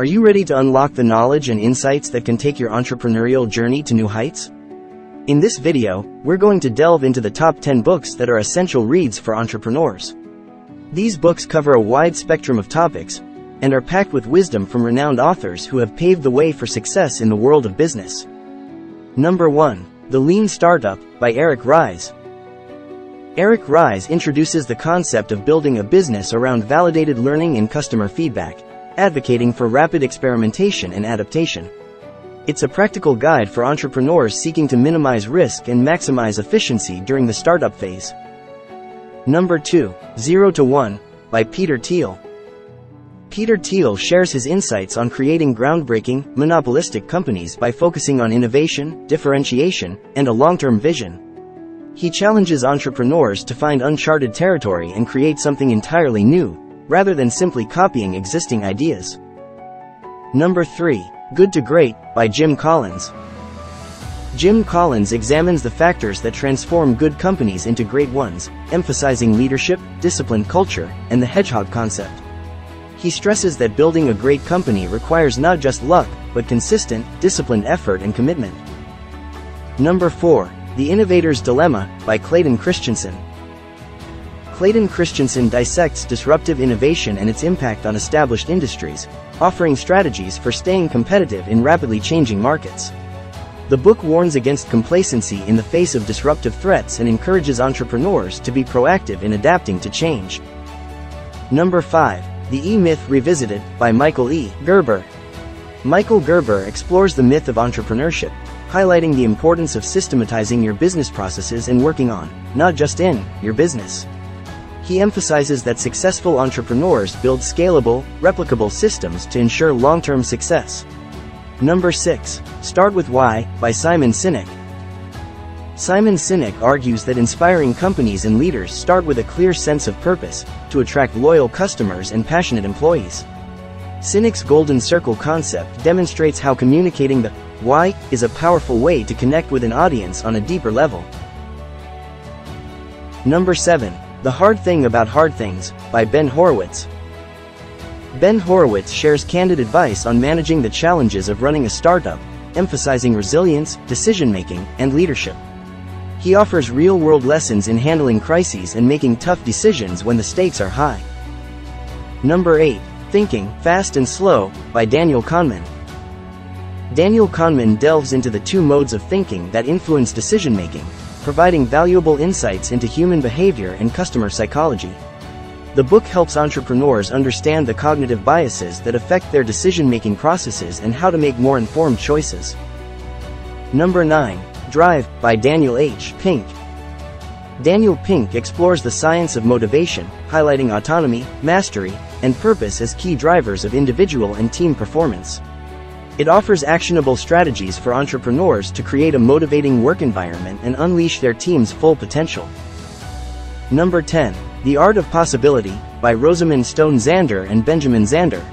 Are you ready to unlock the knowledge and insights that can take your entrepreneurial journey to new heights? In this video, we're going to delve into the top 10 books that are essential reads for entrepreneurs. These books cover a wide spectrum of topics and are packed with wisdom from renowned authors who have paved the way for success in the world of business. Number 1. The Lean Startup by Eric Ries. Eric Ries introduces the concept of building a business around validated learning and customer feedback, advocating for rapid experimentation and adaptation. It's a practical guide for entrepreneurs seeking to minimize risk and maximize efficiency during the startup phase. Number 2, 0 to 1, by Peter Thiel. Peter Thiel shares his insights on creating groundbreaking, monopolistic companies by focusing on innovation, differentiation, and a long-term vision. He challenges entrepreneurs to find uncharted territory and create something entirely new, rather than simply copying existing ideas. Number 3. Good to Great, by Jim Collins. Jim Collins examines the factors that transform good companies into great ones, emphasizing leadership, disciplined culture, and the hedgehog concept. He stresses that building a great company requires not just luck, but consistent, disciplined effort and commitment. Number 4. The Innovator's Dilemma, by Clayton Christensen. Clayton Christensen dissects disruptive innovation and its impact on established industries, offering strategies for staying competitive in rapidly changing markets. The book warns against complacency in the face of disruptive threats and encourages entrepreneurs to be proactive in adapting to change. Number 5. The E-Myth Revisited, by Michael E. Gerber. Michael Gerber explores the myth of entrepreneurship, highlighting the importance of systematizing your business processes and working on, not just in, your business. He emphasizes that successful entrepreneurs build scalable, replicable systems to ensure long-term success. Number 6. Start with Why, by Simon Sinek. Simon Sinek argues that inspiring companies and leaders start with a clear sense of purpose, to attract loyal customers and passionate employees. Sinek's Golden Circle concept demonstrates how communicating the why is a powerful way to connect with an audience on a deeper level. Number 7. The Hard Thing About Hard Things, by Ben Horowitz. Ben Horowitz shares candid advice on managing the challenges of running a startup, emphasizing resilience, decision-making, and leadership. He offers real-world lessons in handling crises and making tough decisions when the stakes are high. Number 8. Thinking, Fast and Slow, by Daniel Kahneman. Daniel Kahneman delves into the two modes of thinking that influence decision-making, providing valuable insights into human behavior and customer psychology. The book helps entrepreneurs understand the cognitive biases that affect their decision-making processes and how to make more informed choices. Number 9. Drive, by Daniel H. Pink. Daniel Pink explores the science of motivation, highlighting autonomy, mastery, and purpose as key drivers of individual and team performance. It offers actionable strategies for entrepreneurs to create a motivating work environment and unleash their team's full potential. Number 10. The Art of Possibility, by Rosamund Stone Zander and Benjamin Zander.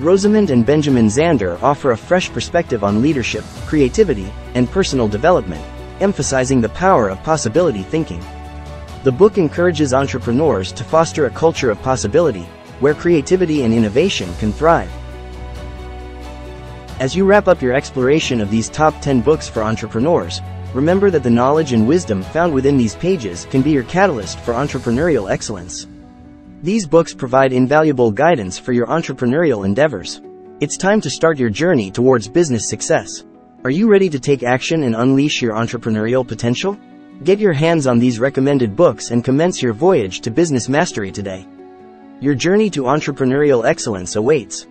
Rosamund and Benjamin Zander offer a fresh perspective on leadership, creativity, and personal development, emphasizing the power of possibility thinking. The book encourages entrepreneurs to foster a culture of possibility, where creativity and innovation can thrive. As you wrap up your exploration of these top 10 books for entrepreneurs, remember that the knowledge and wisdom found within these pages can be your catalyst for entrepreneurial excellence. These books provide invaluable guidance for your entrepreneurial endeavors. It's time to start your journey towards business success. Are you ready to take action and unleash your entrepreneurial potential? Get your hands on these recommended books and commence your voyage to business mastery today. Your journey to entrepreneurial excellence awaits.